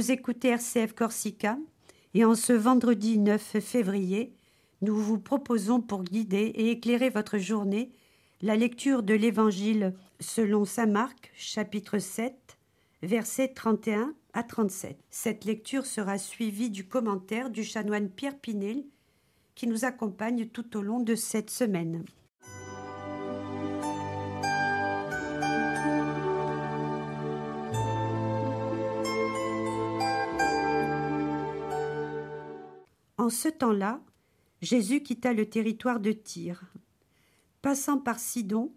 Vous écoutez RCF Corsica et en ce vendredi 9 février, nous vous proposons pour guider et éclairer votre journée la lecture de l'Évangile selon Saint Marc, chapitre 7, versets 31 à 37. Cette lecture sera suivie du commentaire du chanoine Pierre Pinel qui nous accompagne tout au long de cette semaine. En ce temps-là, Jésus quitta le territoire de Tyr. Passant par Sidon,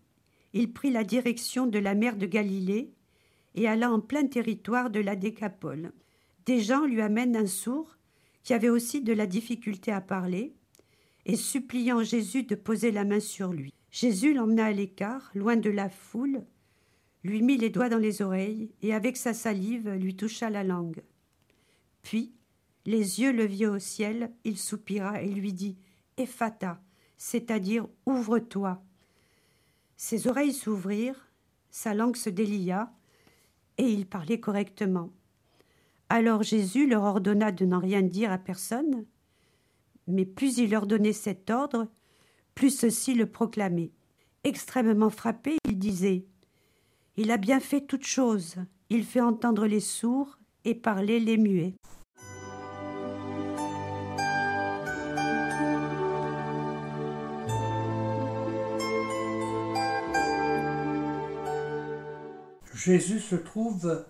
il prit la direction de la mer de Galilée et alla en plein territoire de la Décapole. Des gens lui amènent un sourd qui avait aussi de la difficulté à parler, et suppliant Jésus de poser la main sur lui. Jésus l'emmena à l'écart, loin de la foule, lui mit les doigts dans les oreilles, et avec sa salive lui toucha la langue. Puis, les yeux levés au ciel, il soupira et lui dit Ephata, c'est-à-dire ouvre-toi. Ses oreilles s'ouvrirent, sa langue se délia, et il parlait correctement. Alors Jésus leur ordonna de n'en rien dire à personne, mais plus il leur donnait cet ordre, plus ceux-ci le proclamaient. Extrêmement frappé, il disait Il a bien fait toutes choses, il fait entendre les sourds et parler les muets. Jésus se trouve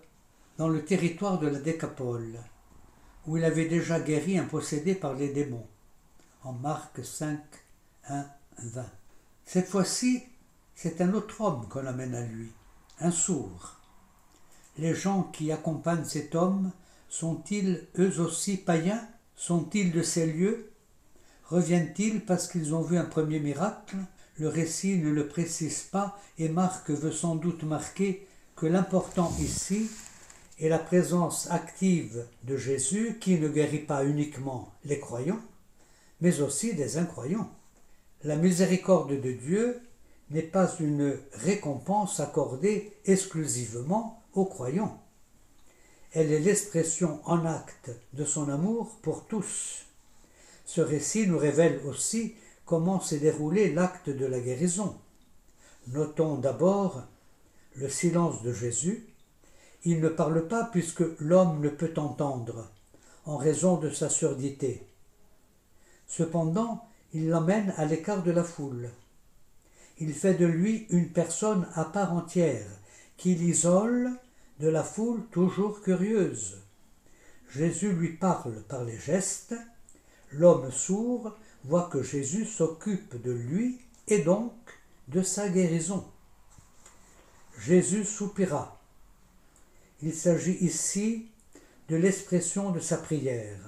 dans le territoire de la Décapole, où il avait déjà guéri un possédé par les démons, en Marc 5, 1, 20. Cette fois-ci, c'est un autre homme qu'on amène à lui, un sourd. Les gens qui accompagnent cet homme sont-ils eux aussi païens? Sont-ils de ces lieux? Reviennent-ils parce qu'ils ont vu un premier miracle? Le récit ne le précise pas et Marc veut sans doute marquer que l'important ici est la présence active de Jésus qui ne guérit pas uniquement les croyants, mais aussi des incroyants. La miséricorde de Dieu n'est pas une récompense accordée exclusivement aux croyants. Elle est l'expression en acte de son amour pour tous. Ce récit nous révèle aussi comment s'est déroulé l'acte de la guérison. Notons d'abord le silence de Jésus, il ne parle pas puisque l'homme ne peut entendre, en raison de sa surdité. Cependant, il l'emmène à l'écart de la foule. Il fait de lui une personne à part entière, qui l'isole de la foule toujours curieuse. Jésus lui parle par les gestes, l'homme sourd voit que Jésus s'occupe de lui et donc de sa guérison. Jésus soupira. Il s'agit ici de l'expression de sa prière.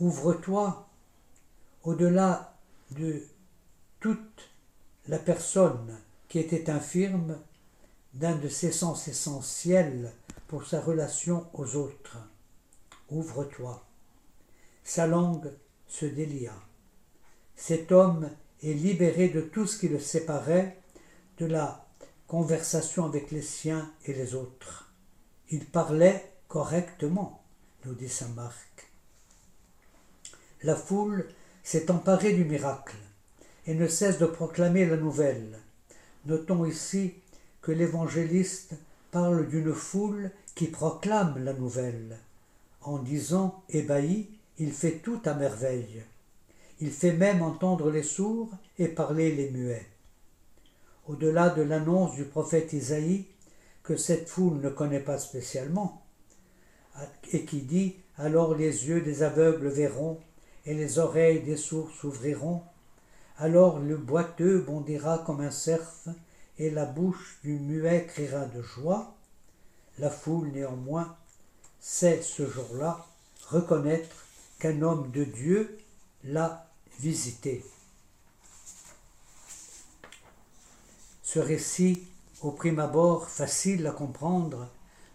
Ouvre-toi au-delà de toute la personne qui était infirme d'un de ses sens essentiels pour sa relation aux autres. Ouvre-toi. Sa langue se délia. Cet homme est libéré de tout ce qui le séparait de la conversation avec les siens et les autres. Il parlait correctement, nous dit saint Marc. La foule s'est emparée du miracle et ne cesse de proclamer la nouvelle. Notons ici que l'évangéliste parle d'une foule qui proclame la nouvelle. En disant ébahi, il fait tout à merveille. Il fait même entendre les sourds et parler les muets au-delà de l'annonce du prophète Isaïe que cette foule ne connaît pas spécialement, et qui dit Alors les yeux des aveugles verront, et les oreilles des sourds s'ouvriront, alors le boiteux bondira comme un cerf, et la bouche du muet criera de joie. La foule, néanmoins, sait ce jour-là reconnaître qu'un homme de Dieu l'a visité. Ce récit, au prime abord facile à comprendre,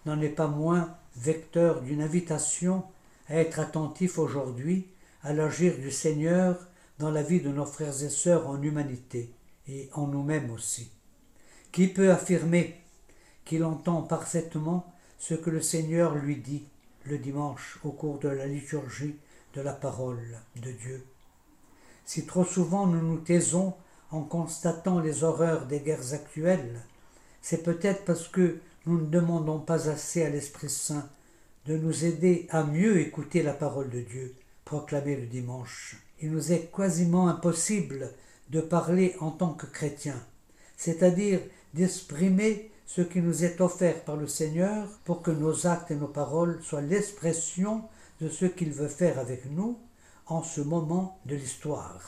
n'en est pas moins vecteur d'une invitation à être attentif aujourd'hui à l'agir du Seigneur dans la vie de nos frères et sœurs en humanité et en nous-mêmes aussi. Qui peut affirmer qu'il entend parfaitement ce que le Seigneur lui dit le dimanche au cours de la liturgie de la parole de Dieu? Si trop souvent nous nous taisons en constatant les horreurs des guerres actuelles, c'est peut-être parce que nous ne demandons pas assez à l'Esprit Saint de nous aider à mieux écouter la parole de Dieu proclamée le dimanche. Il nous est quasiment impossible de parler en tant que chrétiens, c'est-à-dire d'exprimer ce qui nous est offert par le Seigneur pour que nos actes et nos paroles soient l'expression de ce qu'il veut faire avec nous en ce moment de l'histoire.